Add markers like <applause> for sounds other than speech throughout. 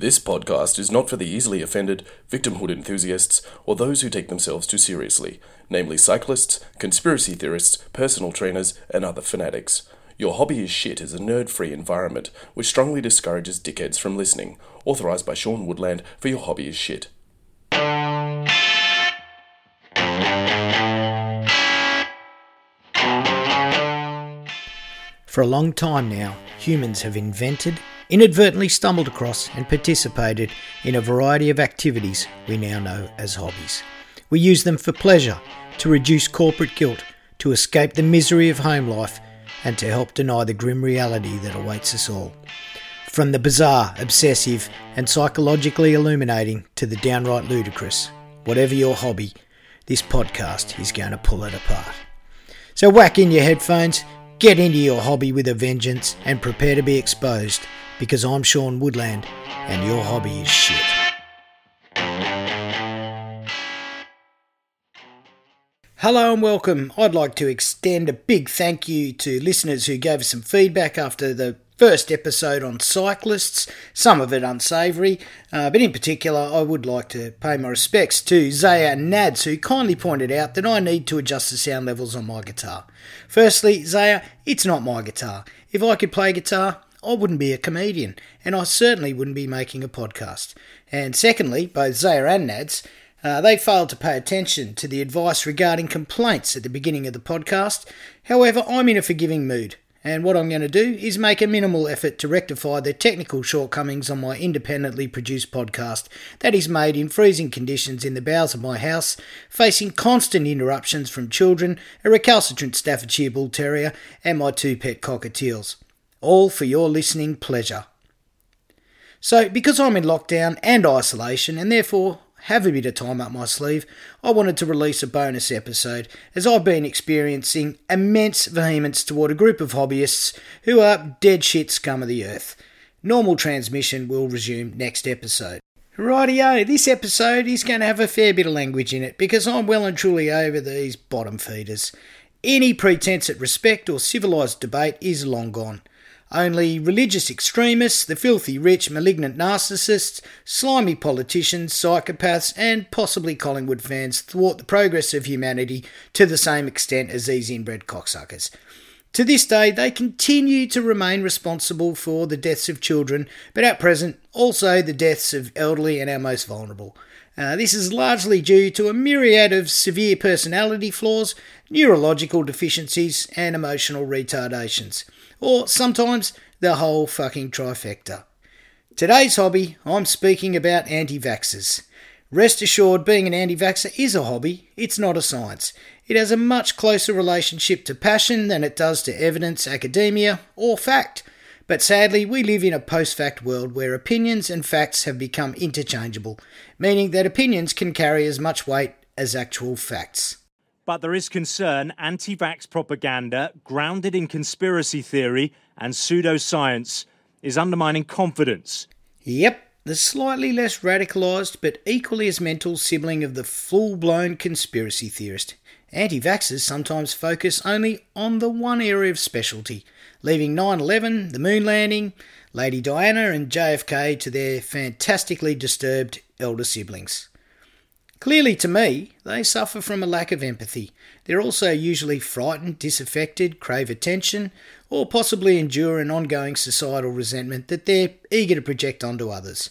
This podcast is not for the easily offended, victimhood enthusiasts, or those who take themselves too seriously, namely cyclists, conspiracy theorists, personal trainers, and other fanatics. Your Hobby is Shit is a nerd free environment which strongly discourages dickheads from listening. Authorised by Sean Woodland for Your Hobby is Shit. For a long time now, humans have invented, inadvertently stumbled across, and participated in a variety of activities we now know as hobbies. We use them for pleasure, to reduce corporate guilt, to escape the misery of home life, and to help deny the grim reality that awaits us all. From the bizarre, obsessive, and psychologically illuminating to the downright ludicrous, whatever your hobby, this podcast is going to pull it apart. So whack in your headphones, get into your hobby with a vengeance, and prepare to be exposed because I'm Sean Woodland and your hobby is shit. Hello and welcome. I'd like to extend a big thank you to listeners who gave us some feedback after the first episode on cyclists, some of it unsavoury, uh, but in particular, I would like to pay my respects to Zaya and Nads, who kindly pointed out that I need to adjust the sound levels on my guitar. Firstly, Zaya, it's not my guitar. If I could play guitar, I wouldn't be a comedian, and I certainly wouldn't be making a podcast. And secondly, both Zaya and Nads, uh, they failed to pay attention to the advice regarding complaints at the beginning of the podcast. However, I'm in a forgiving mood, and what I'm going to do is make a minimal effort to rectify the technical shortcomings on my independently produced podcast that is made in freezing conditions in the bowels of my house, facing constant interruptions from children, a recalcitrant Staffordshire Bull Terrier, and my two pet cockatiels. All for your listening pleasure. So, because I'm in lockdown and isolation, and therefore have a bit of time up my sleeve, I wanted to release a bonus episode as I've been experiencing immense vehemence toward a group of hobbyists who are dead shit scum of the earth. Normal transmission will resume next episode. Rightio, this episode is going to have a fair bit of language in it because I'm well and truly over these bottom feeders. Any pretense at respect or civilised debate is long gone. Only religious extremists, the filthy rich, malignant narcissists, slimy politicians, psychopaths, and possibly Collingwood fans thwart the progress of humanity to the same extent as these inbred cocksuckers. To this day, they continue to remain responsible for the deaths of children, but at present, also the deaths of elderly and our most vulnerable. Uh, this is largely due to a myriad of severe personality flaws, neurological deficiencies, and emotional retardations or sometimes the whole fucking trifecta. Today's hobby, I'm speaking about anti vaxxers. Rest assured, being an anti vaxxer is a hobby, it's not a science. It has a much closer relationship to passion than it does to evidence, academia, or fact. But sadly, we live in a post fact world where opinions and facts have become interchangeable, meaning that opinions can carry as much weight as actual facts. But there is concern anti vax propaganda, grounded in conspiracy theory and pseudoscience, is undermining confidence. Yep, the slightly less radicalised but equally as mental sibling of the full blown conspiracy theorist. Anti vaxxers sometimes focus only on the one area of specialty, leaving 9 11, the moon landing, Lady Diana, and JFK to their fantastically disturbed elder siblings. Clearly, to me, they suffer from a lack of empathy. They're also usually frightened, disaffected, crave attention, or possibly endure an ongoing societal resentment that they're eager to project onto others.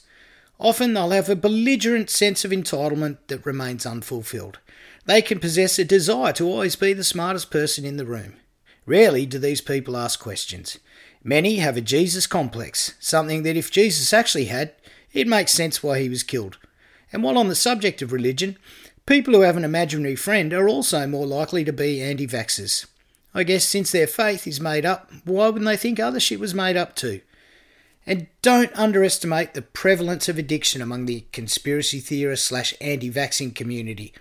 Often they'll have a belligerent sense of entitlement that remains unfulfilled. They can possess a desire to always be the smartest person in the room. Rarely do these people ask questions. Many have a Jesus complex, something that if Jesus actually had, it makes sense why he was killed. And while on the subject of religion, people who have an imaginary friend are also more likely to be anti vaxxers. I guess since their faith is made up, why wouldn't they think other shit was made up too? And don't underestimate the prevalence of addiction among the conspiracy theorist slash anti vaccine community.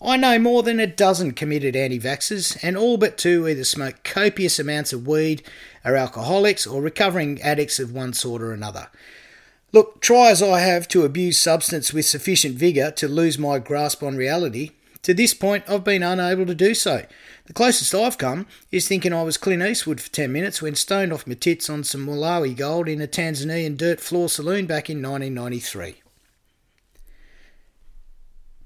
I know more than a dozen committed anti vaxxers, and all but two either smoke copious amounts of weed, are alcoholics, or recovering addicts of one sort or another. Look, try as I have to abuse substance with sufficient vigour to lose my grasp on reality, To this point, I've been unable to do so. The closest I've come is thinking I was Clint Eastwood for 10 minutes when stoned off my tits on some Malawi gold in a Tanzanian dirt floor saloon back in 1993.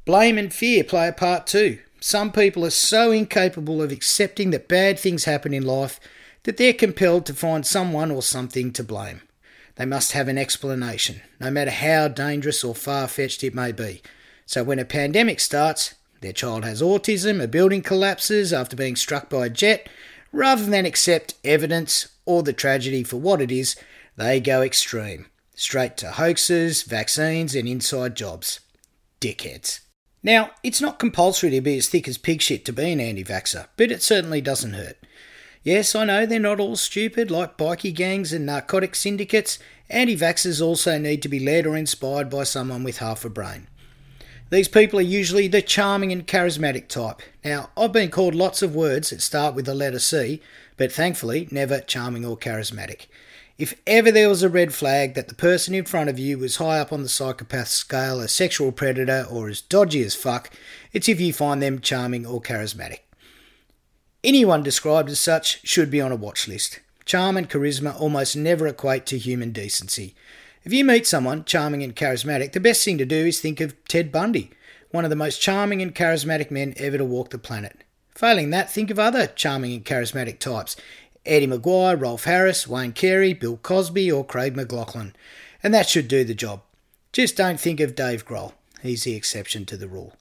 Blame and fear play a part too. Some people are so incapable of accepting that bad things happen in life that they're compelled to find someone or something to blame. They must have an explanation, no matter how dangerous or far fetched it may be. So when a pandemic starts, their child has autism, a building collapses after being struck by a jet, rather than accept evidence or the tragedy for what it is, they go extreme. Straight to hoaxes, vaccines, and inside jobs. Dickheads. Now, it's not compulsory to be as thick as pig shit to be an anti vaxxer, but it certainly doesn't hurt. Yes, I know they're not all stupid like bikie gangs and narcotic syndicates. Anti vaxxers also need to be led or inspired by someone with half a brain. These people are usually the charming and charismatic type. Now, I've been called lots of words that start with the letter C, but thankfully never charming or charismatic. If ever there was a red flag that the person in front of you was high up on the psychopath scale, a sexual predator, or as dodgy as fuck, it's if you find them charming or charismatic. Anyone described as such should be on a watch list. Charm and charisma almost never equate to human decency. If you meet someone charming and charismatic, the best thing to do is think of Ted Bundy, one of the most charming and charismatic men ever to walk the planet. Failing that, think of other charming and charismatic types. Eddie McGuire, Rolf Harris, Wayne Carey, Bill Cosby, or Craig McLachlan. And that should do the job. Just don't think of Dave Grohl. He's the exception to the rule.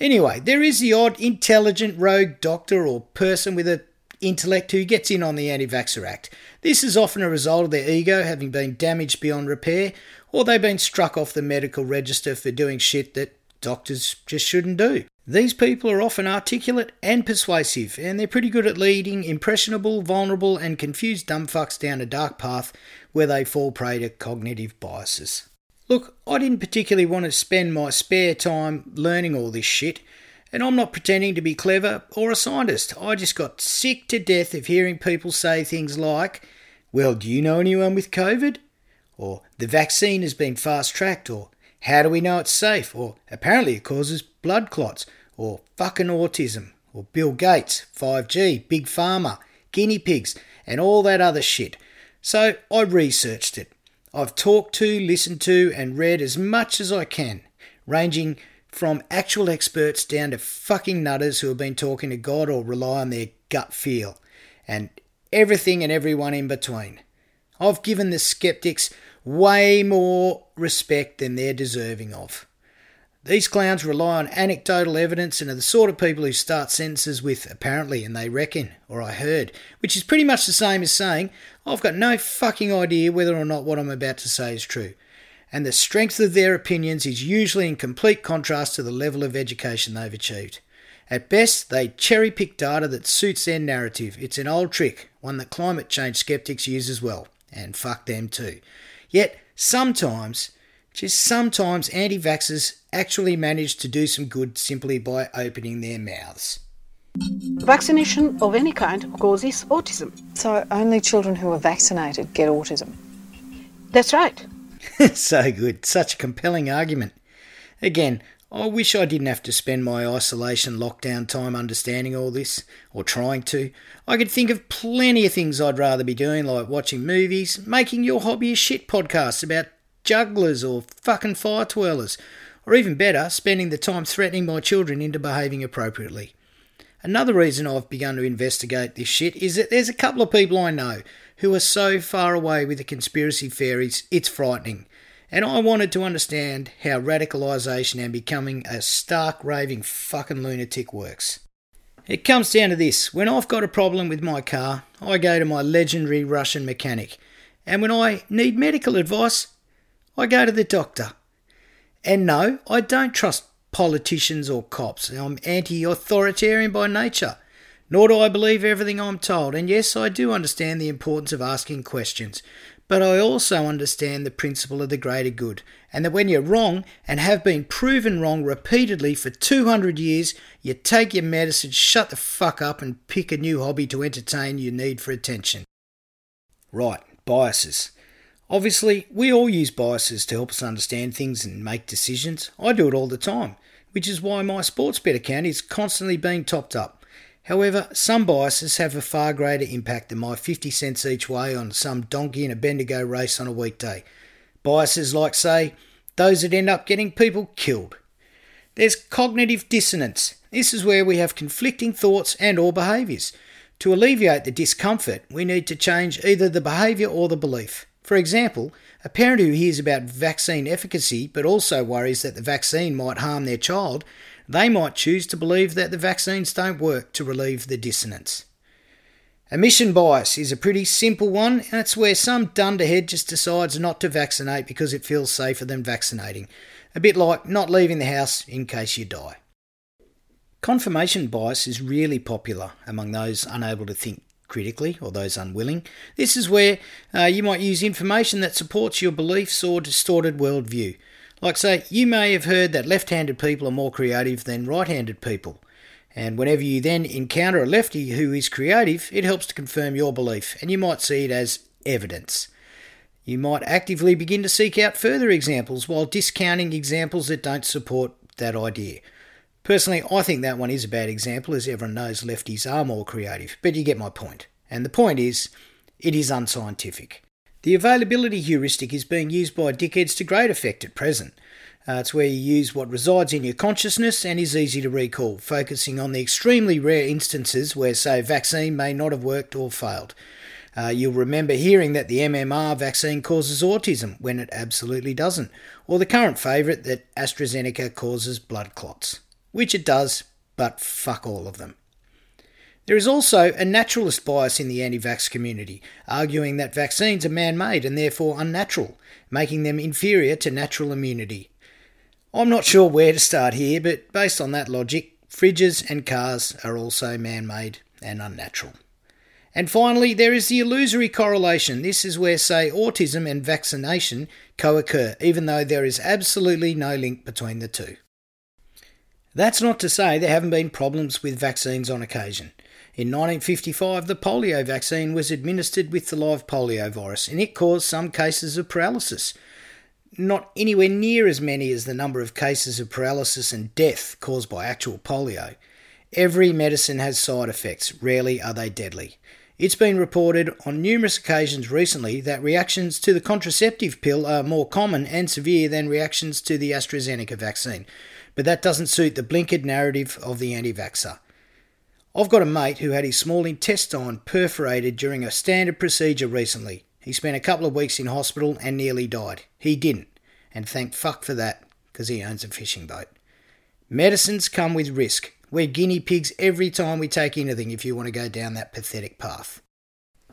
Anyway, there is the odd intelligent rogue doctor or person with an intellect who gets in on the Anti Vaxxer Act. This is often a result of their ego having been damaged beyond repair, or they've been struck off the medical register for doing shit that doctors just shouldn't do. These people are often articulate and persuasive, and they're pretty good at leading impressionable, vulnerable, and confused dumbfucks down a dark path where they fall prey to cognitive biases. Look, I didn't particularly want to spend my spare time learning all this shit, and I'm not pretending to be clever or a scientist. I just got sick to death of hearing people say things like, Well, do you know anyone with COVID? Or, The vaccine has been fast tracked, or how do we know it's safe? Or apparently it causes blood clots. Or fucking autism. Or Bill Gates, 5G, Big Pharma, guinea pigs, and all that other shit. So I researched it. I've talked to, listened to, and read as much as I can, ranging from actual experts down to fucking nutters who have been talking to God or rely on their gut feel, and everything and everyone in between. I've given the skeptics way more respect than they're deserving of. These clowns rely on anecdotal evidence and are the sort of people who start sentences with apparently and they reckon or I heard, which is pretty much the same as saying I've got no fucking idea whether or not what I'm about to say is true. And the strength of their opinions is usually in complete contrast to the level of education they've achieved. At best, they cherry pick data that suits their narrative. It's an old trick, one that climate change skeptics use as well. And fuck them too. Yet, sometimes, just sometimes, anti vaxxers actually manage to do some good simply by opening their mouths. Vaccination of any kind causes autism. So only children who are vaccinated get autism? That's right. <laughs> so good. Such a compelling argument. Again, I wish I didn't have to spend my isolation lockdown time understanding all this, or trying to. I could think of plenty of things I'd rather be doing, like watching movies, making your hobby a shit podcasts about jugglers or fucking fire twirlers, or even better, spending the time threatening my children into behaving appropriately. Another reason I've begun to investigate this shit is that there's a couple of people I know who are so far away with the conspiracy theories, it's frightening and I wanted to understand how radicalisation and becoming a stark raving fucking lunatic works. It comes down to this when I've got a problem with my car, I go to my legendary Russian mechanic, and when I need medical advice, I go to the doctor. And no, I don't trust politicians or cops. I'm anti authoritarian by nature, nor do I believe everything I'm told. And yes, I do understand the importance of asking questions, but I also understand the principle of the greater good, and that when you're wrong and have been proven wrong repeatedly for 200 years, you take your medicine, shut the fuck up, and pick a new hobby to entertain your need for attention. Right, biases. Obviously, we all use biases to help us understand things and make decisions. I do it all the time. which is why my sports bet account is constantly being topped up. However, some biases have a far greater impact than my 50 cents each way on some donkey in a Bendigo race on a weekday. Biases like, say, those that end up getting people killed. There's cognitive dissonance. This is where we have conflicting thoughts and or behaviours. To alleviate the discomfort, we need to change either the behaviour or the belief. For example, a parent who hears about vaccine efficacy but also worries that the vaccine might harm their child, they might choose to believe that the vaccines don't work to relieve the dissonance. Omission bias is a pretty simple one, and it's where some dunderhead just decides not to vaccinate because it feels safer than vaccinating. A bit like not leaving the house in case you die. Confirmation bias is really popular among those unable to think critically or those unwilling. This is where uh, you might use information that supports your beliefs or distorted worldview. Like, say, you may have heard that left handed people are more creative than right handed people. And whenever you then encounter a lefty who is creative, it helps to confirm your belief, and you might see it as evidence. You might actively begin to seek out further examples while discounting examples that don't support that idea. Personally, I think that one is a bad example, as everyone knows lefties are more creative, but you get my point. And the point is, it is unscientific. The availability heuristic is being used by dickheads to great effect at present. Uh, it's where you use what resides in your consciousness and is easy to recall, focusing on the extremely rare instances where, say, vaccine may not have worked or failed. Uh, you'll remember hearing that the MMR vaccine causes autism when it absolutely doesn't, or the current favourite that AstraZeneca causes blood clots which it does, but fuck all of them. There is also a naturalist bias in the anti vax community, arguing that vaccines are man made and therefore unnatural, making them inferior to natural immunity. I'm not sure where to start here, but based on that logic, fridges and cars are also man made and unnatural. And finally, there is the illusory correlation. This is where, say, autism and vaccination co occur, even though there is absolutely no link between the two. That's not to say there haven't been problems with vaccines on occasion. In 1955, the polio vaccine was administered with the live polio virus, and it caused some cases of paralysis. Not anywhere near as many as the number of cases of paralysis and death caused by actual polio. Every medicine has side effects, rarely are they deadly. It's been reported on numerous occasions recently that reactions to the contraceptive pill are more common and severe than reactions to the AstraZeneca vaccine, but that doesn't suit the blinkered narrative of the anti vaxxer. I've got a mate who had his small intestine perforated during a standard procedure recently. He spent a couple of weeks in hospital and nearly died. He didn't, and thank fuck for that, because he owns a fishing boat. Medicines come with risk. We're guinea pigs every time we take anything if you want to go down that pathetic path.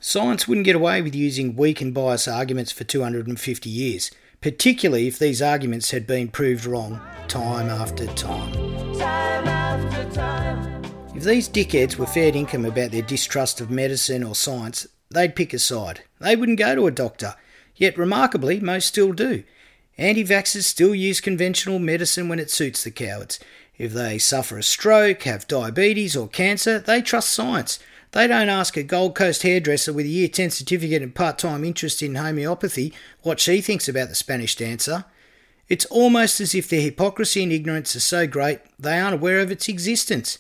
Science wouldn't get away with using weak and biased arguments for 250 years particularly if these arguments had been proved wrong time after time. time, after time. If these dickheads were fair income about their distrust of medicine or science, they'd pick a side. They wouldn't go to a doctor. Yet, remarkably, most still do. Anti vaxxers still use conventional medicine when it suits the cowards. If they suffer a stroke, have diabetes, or cancer, they trust science. They don't ask a Gold Coast hairdresser with a Year 10 certificate and part time interest in homeopathy what she thinks about the Spanish dancer. It's almost as if their hypocrisy and ignorance are so great they aren't aware of its existence.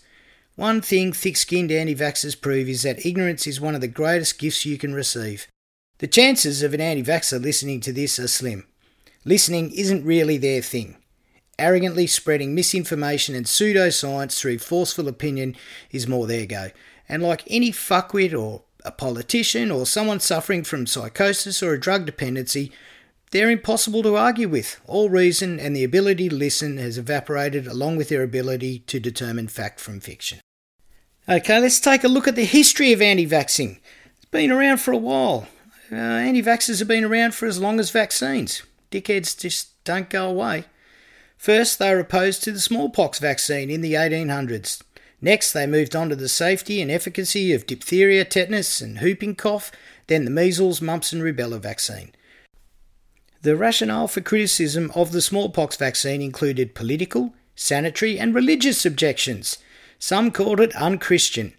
One thing thick skinned anti vaxxers prove is that ignorance is one of the greatest gifts you can receive. The chances of an anti vaxxer listening to this are slim. Listening isn't really their thing. Arrogantly spreading misinformation and pseudoscience through forceful opinion is more their go, and like any fuckwit or a politician or someone suffering from psychosis or a drug dependency, they're impossible to argue with. All reason and the ability to listen has evaporated along with their ability to determine fact from fiction. Okay, let's take a look at the history of anti vaxxing. It's been around for a while. Uh, anti vaxxers have been around for as long as vaccines. Dickheads just don't go away. First, they were opposed to the smallpox vaccine in the 1800s. Next, they moved on to the safety and efficacy of diphtheria, tetanus, and whooping cough, then the measles, mumps, and rubella vaccine. The rationale for criticism of the smallpox vaccine included political, sanitary, and religious objections. Some called it unchristian.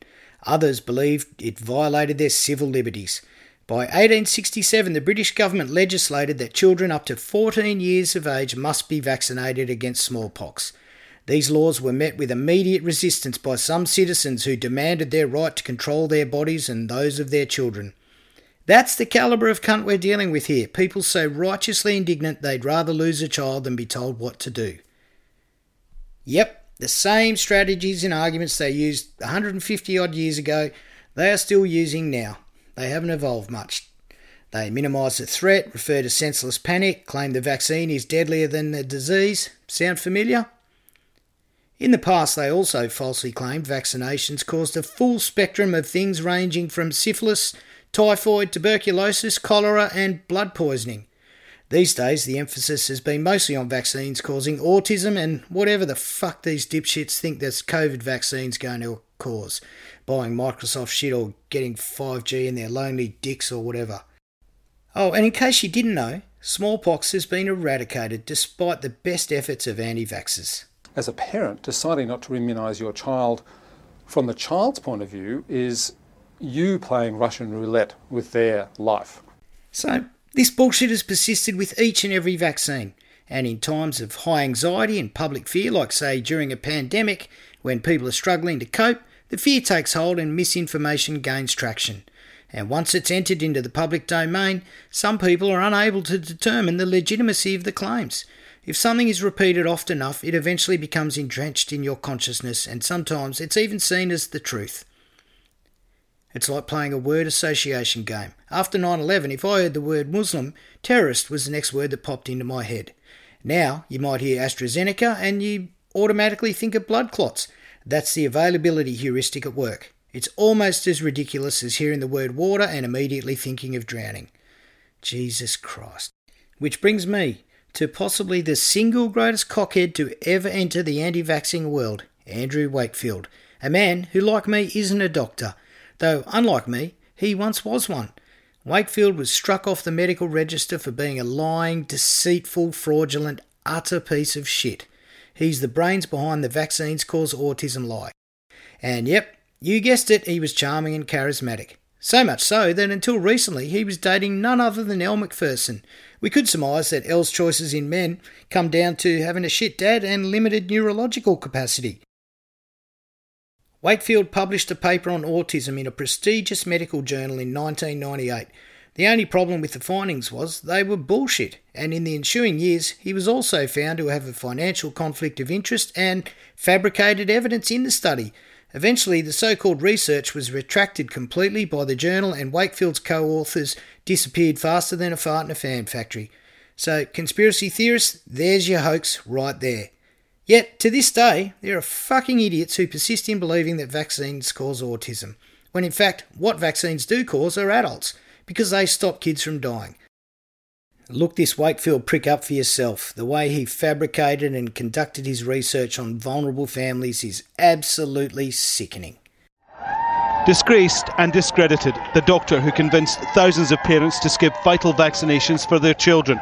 Others believed it violated their civil liberties. By 1867, the British government legislated that children up to 14 years of age must be vaccinated against smallpox. These laws were met with immediate resistance by some citizens who demanded their right to control their bodies and those of their children. That's the calibre of cunt we're dealing with here. People so righteously indignant they'd rather lose a child than be told what to do. Yep, the same strategies and arguments they used 150 odd years ago, they are still using now. They haven't evolved much. They minimise the threat, refer to senseless panic, claim the vaccine is deadlier than the disease. Sound familiar? In the past, they also falsely claimed vaccinations caused a full spectrum of things ranging from syphilis, typhoid, tuberculosis, cholera, and blood poisoning. These days, the emphasis has been mostly on vaccines causing autism and whatever the fuck these dipshits think this COVID vaccine's going to cause. Buying Microsoft shit or getting 5G in their lonely dicks or whatever. Oh, and in case you didn't know, smallpox has been eradicated despite the best efforts of anti vaxxers. As a parent, deciding not to immunise your child from the child's point of view is you playing Russian roulette with their life. So, this bullshit has persisted with each and every vaccine. And in times of high anxiety and public fear, like say during a pandemic, when people are struggling to cope, the fear takes hold and misinformation gains traction. And once it's entered into the public domain, some people are unable to determine the legitimacy of the claims. If something is repeated often enough, it eventually becomes entrenched in your consciousness, and sometimes it's even seen as the truth. It's like playing a word association game. After 9 11, if I heard the word Muslim, terrorist was the next word that popped into my head. Now, you might hear AstraZeneca and you automatically think of blood clots. That's the availability heuristic at work. It's almost as ridiculous as hearing the word water and immediately thinking of drowning. Jesus Christ. Which brings me to possibly the single greatest cockhead to ever enter the anti vaccine world, Andrew Wakefield, a man who, like me, isn't a doctor, though, unlike me, he once was one. Wakefield was struck off the medical register for being a lying, deceitful, fraudulent, utter piece of shit. He's the brains behind the vaccines cause autism lie. And yep, you guessed it, he was charming and charismatic. So much so that until recently he was dating none other than Elle Macpherson. We could surmise that Elle's choices in men come down to having a shit dad and limited neurological capacity. Wakefield published a paper on autism in a prestigious medical journal in 1998. The only problem with the findings was they were bullshit, and in the ensuing years he was also found to have a financial conflict of interest and fabricated evidence in the study Eventually, the so called research was retracted completely by the journal, and Wakefield's co authors disappeared faster than a fart in a fan factory. So, conspiracy theorists, there's your hoax right there. Yet, to this day, there are fucking idiots who persist in believing that vaccines cause autism, when in fact, what vaccines do cause are adults, because they stop kids from dying. Look this Wakefield prick up for yourself. The way he fabricated and conducted his research on vulnerable families is absolutely sickening. Disgraced and discredited, the doctor who convinced thousands of parents to skip vital vaccinations for their children.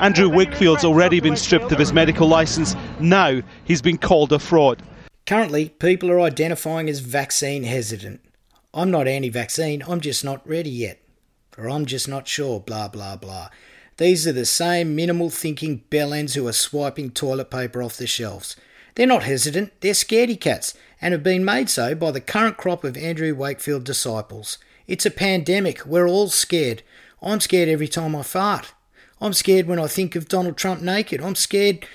Andrew Wakefield's already been stripped of his medical licence. Now he's been called a fraud. Currently, people are identifying as vaccine hesitant. I'm not anti vaccine, I'm just not ready yet. Or I'm just not sure, blah, blah, blah. These are the same minimal thinking bellends who are swiping toilet paper off the shelves. They're not hesitant, they're scaredy cats, and have been made so by the current crop of Andrew Wakefield disciples. It's a pandemic, we're all scared. I'm scared every time I fart. I'm scared when I think of Donald Trump naked. I'm scared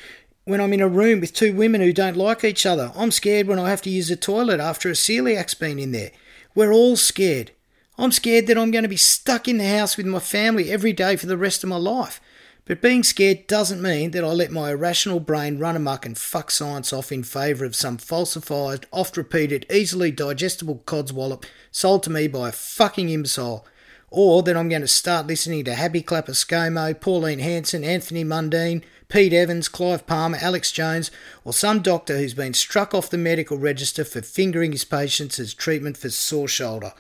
when I'm in a room with two women who don't like each other. I'm scared when I have to use a toilet after a celiac's been in there. We're all scared. I'm scared that I'm going to be stuck in the house with my family every day for the rest of my life. But being scared doesn't mean that I let my irrational brain run amok and fuck science off in favour of some falsified, oft repeated, easily digestible codswallop sold to me by a fucking imbecile. Or that I'm going to start listening to Happy Clapper ScoMo, Pauline Hanson, Anthony Mundine, Pete Evans, Clive Palmer, Alex Jones, or some doctor who's been struck off the medical register for fingering his patients as treatment for sore shoulder.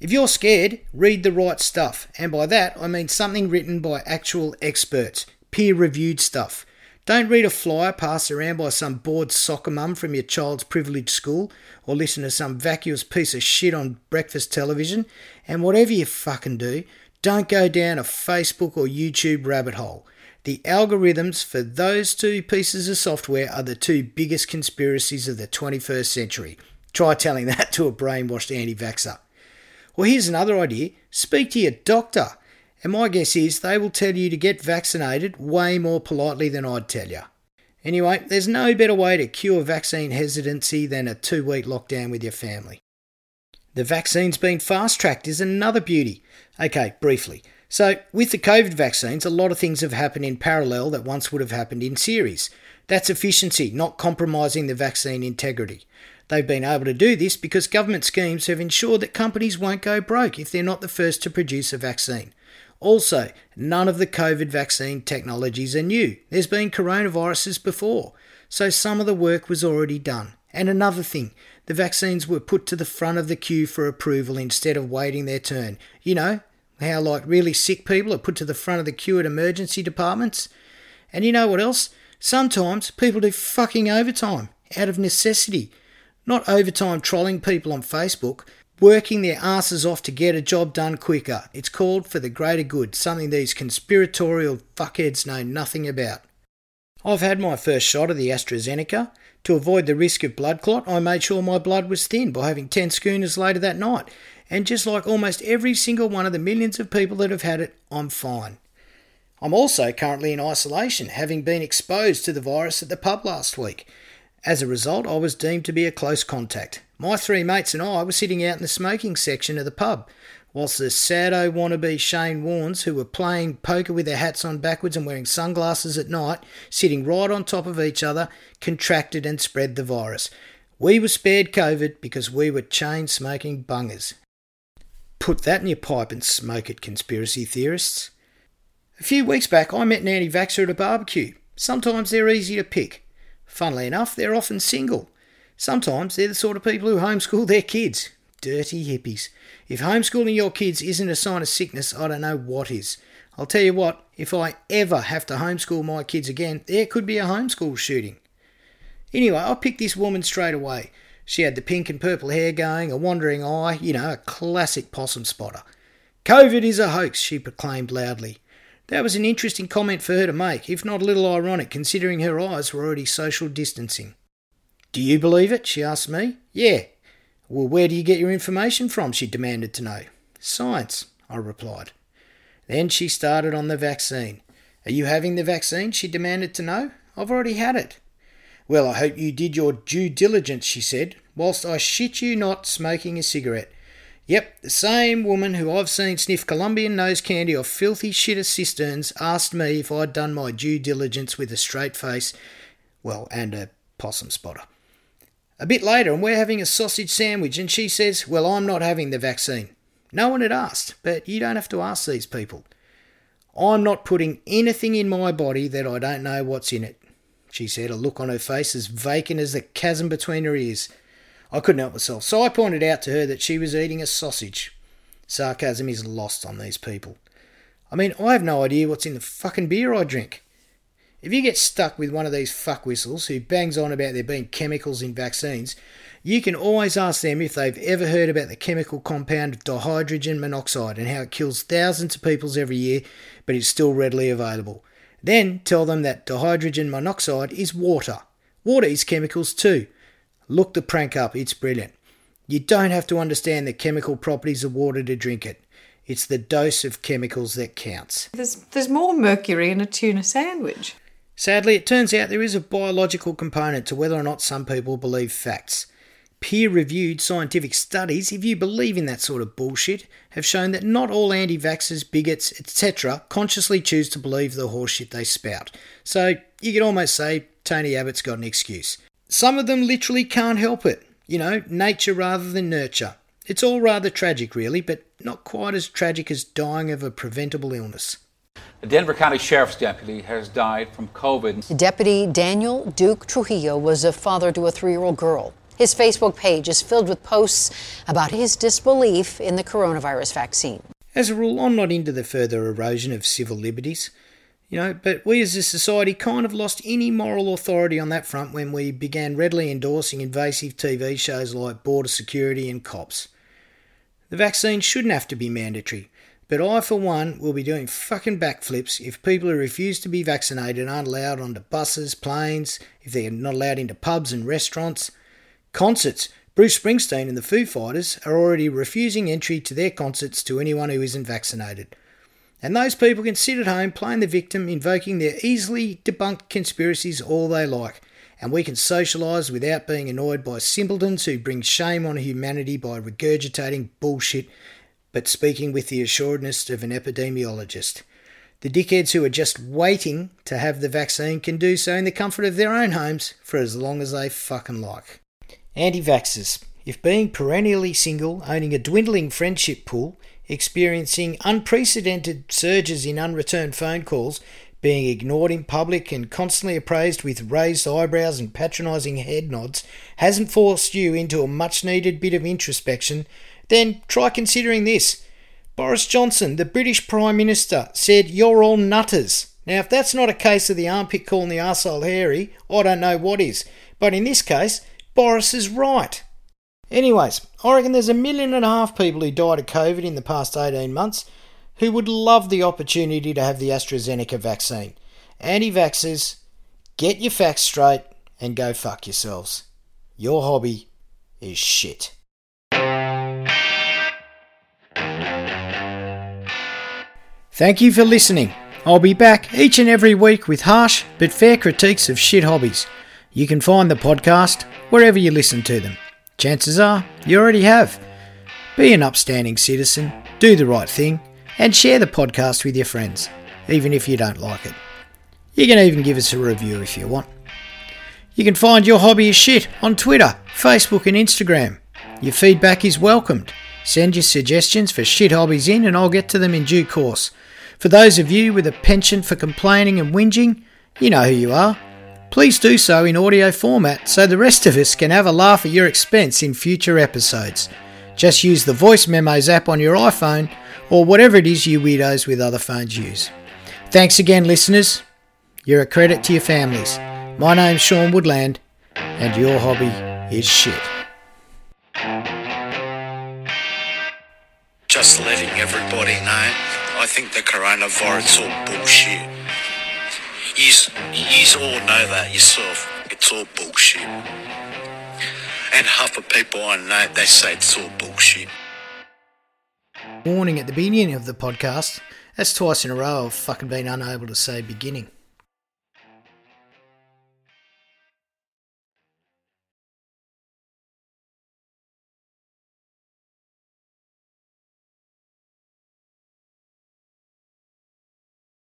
If you're scared, read the right stuff, and by that I mean something written by actual experts, peer reviewed stuff. Don't read a flyer passed around by some bored soccer mum from your child's privileged school, or listen to some vacuous piece of shit on breakfast television. And whatever you fucking do, don't go down a Facebook or YouTube rabbit hole. The algorithms for those two pieces of software are the two biggest conspiracies of the 21st century. Try telling <laughs> that to a brainwashed anti vaxxer. Well, here's another idea speak to your doctor. And my guess is they will tell you to get vaccinated way more politely than I'd tell you. Anyway, there's no better way to cure vaccine hesitancy than a two week lockdown with your family. The vaccine's been fast tracked is another beauty. Okay, briefly. So, with the COVID vaccines, a lot of things have happened in parallel that once would have happened in series. That's efficiency, not compromising the vaccine integrity. They've been able to do this because government schemes have ensured that companies won't go broke if they're not the first to produce a vaccine. Also, none of the COVID vaccine technologies are new. There's been coronaviruses before, so some of the work was already done. And another thing, the vaccines were put to the front of the queue for approval instead of waiting their turn. You know, how like really sick people are put to the front of the queue at emergency departments. And you know what else? Sometimes people do fucking overtime out of necessity. Not overtime trolling people on Facebook, working their asses off to get a job done quicker. It's called for the greater good, something these conspiratorial fuckheads know nothing about. I've had my first shot of the AstraZeneca. To avoid the risk of blood clot, I made sure my blood was thin by having 10 schooners later that night. And just like almost every single one of the millions of people that have had it, I'm fine. I'm also currently in isolation, having been exposed to the virus at the pub last week. As a result, I was deemed to be a close contact. My three mates and I were sitting out in the smoking section of the pub, whilst the sado wannabe Shane Warnes, who were playing poker with their hats on backwards and wearing sunglasses at night, sitting right on top of each other, contracted and spread the virus. We were spared COVID because we were chain smoking bungers. Put that in your pipe and smoke it, conspiracy theorists. A few weeks back, I met an anti vaxxer at a barbecue. Sometimes they're easy to pick. Funnily enough, they're often single. Sometimes they're the sort of people who homeschool their kids. Dirty hippies. If homeschooling your kids isn't a sign of sickness, I don't know what is. I'll tell you what, if I ever have to homeschool my kids again, there could be a homeschool shooting. Anyway, I picked this woman straight away. She had the pink and purple hair going, a wandering eye, you know, a classic possum spotter. COVID is a hoax, she proclaimed loudly. That was an interesting comment for her to make, if not a little ironic, considering her eyes were already social distancing. Do you believe it? she asked me. Yeah. Well, where do you get your information from? she demanded to know. Science, I replied. Then she started on the vaccine. Are you having the vaccine? she demanded to know. I've already had it. Well, I hope you did your due diligence, she said, whilst I shit you not smoking a cigarette. Yep, the same woman who I've seen sniff Colombian nose candy off filthy shitter cisterns asked me if I'd done my due diligence with a straight face, well, and a possum spotter. A bit later, and we're having a sausage sandwich, and she says, Well, I'm not having the vaccine. No one had asked, but you don't have to ask these people. I'm not putting anything in my body that I don't know what's in it she said, a look on her face as vacant as the chasm between her ears. I couldn't help myself, so I pointed out to her that she was eating a sausage. Sarcasm is lost on these people. I mean, I have no idea what's in the fucking beer I drink. If you get stuck with one of these fuck whistles who bangs on about there being chemicals in vaccines, you can always ask them if they've ever heard about the chemical compound dihydrogen monoxide and how it kills thousands of people every year, but is still readily available. Then tell them that dihydrogen monoxide is water. Water is chemicals too. Look the prank up, it's brilliant. You don't have to understand the chemical properties of water to drink it. It's the dose of chemicals that counts. There's, there's more mercury in a tuna sandwich. Sadly, it turns out there is a biological component to whether or not some people believe facts peer reviewed scientific studies, if you believe in that sort of bullshit, have shown that not all anti vaxxers, bigots, etc., consciously choose to believe the horseshit they spout. So you could almost say Tony Abbott's got an excuse. Some of them literally can't help it. You know, nature rather than nurture. It's all rather tragic, really, but not quite as tragic as dying of a preventable illness. A Denver County Sheriff's deputy has died from COVID. Deputy Daniel Duke Trujillo was a father to a three year old girl. His Facebook page is filled with posts about his disbelief in the coronavirus vaccine. As a rule, I'm not into the further erosion of civil liberties. You know, but we as a society kind of lost any moral authority on that front when we began readily endorsing invasive TV shows like Border Security and Cops. The vaccine shouldn't have to be mandatory, But I, for one, will be doing fucking backflips if people who refuse to be vaccinated aren't allowed onto buses, planes, if they're not allowed into pubs and restaurants. Concerts. Bruce Springsteen and the Foo Fighters are already refusing entry to their concerts to anyone who isn't vaccinated. And those people can sit at home playing the victim, invoking their easily debunked conspiracies all they like. And we can socialise without being annoyed by simpletons who bring shame on humanity by regurgitating bullshit but speaking with the assuredness of an epidemiologist. The dickheads who are just waiting to have the vaccine can do so in the comfort of their own homes for as long as they fucking like. Anti vaxxers. If being perennially single, owning a dwindling friendship pool, experiencing unprecedented surges in unreturned phone calls, being ignored in public and constantly appraised with raised eyebrows and patronising head nods hasn't forced you into a much needed bit of introspection, then try considering this. Boris Johnson, the British Prime Minister, said, You're all nutters. Now, if that's not a case of the armpit calling the arsehole hairy, I don't know what is. But in this case, Boris is right. Anyways, I reckon there's a million and a half people who died of COVID in the past 18 months who would love the opportunity to have the AstraZeneca vaccine. Anti vaxxers, get your facts straight and go fuck yourselves. Your hobby is shit. Thank you for listening. I'll be back each and every week with harsh but fair critiques of shit hobbies. You can find the podcast wherever you listen to them. Chances are you already have. Be an upstanding citizen, do the right thing, and share the podcast with your friends, even if you don't like it. You can even give us a review if you want. You can find your hobby is shit on Twitter, Facebook, and Instagram. Your feedback is welcomed. Send your suggestions for shit hobbies in, and I'll get to them in due course. For those of you with a penchant for complaining and whinging, you know who you are. Please do so in audio format so the rest of us can have a laugh at your expense in future episodes. Just use the Voice Memos app on your iPhone or whatever it is you weirdos with other phones use. Thanks again, listeners. You're a credit to your families. My name's Sean Woodland, and your hobby is shit. Just letting everybody know, I think the coronavirus all bullshit. Yous, yous all know that yourself. It's all bullshit. And half the people I know, they say it's all bullshit. Warning at the beginning of the podcast. That's twice in a row I've fucking been unable to say beginning.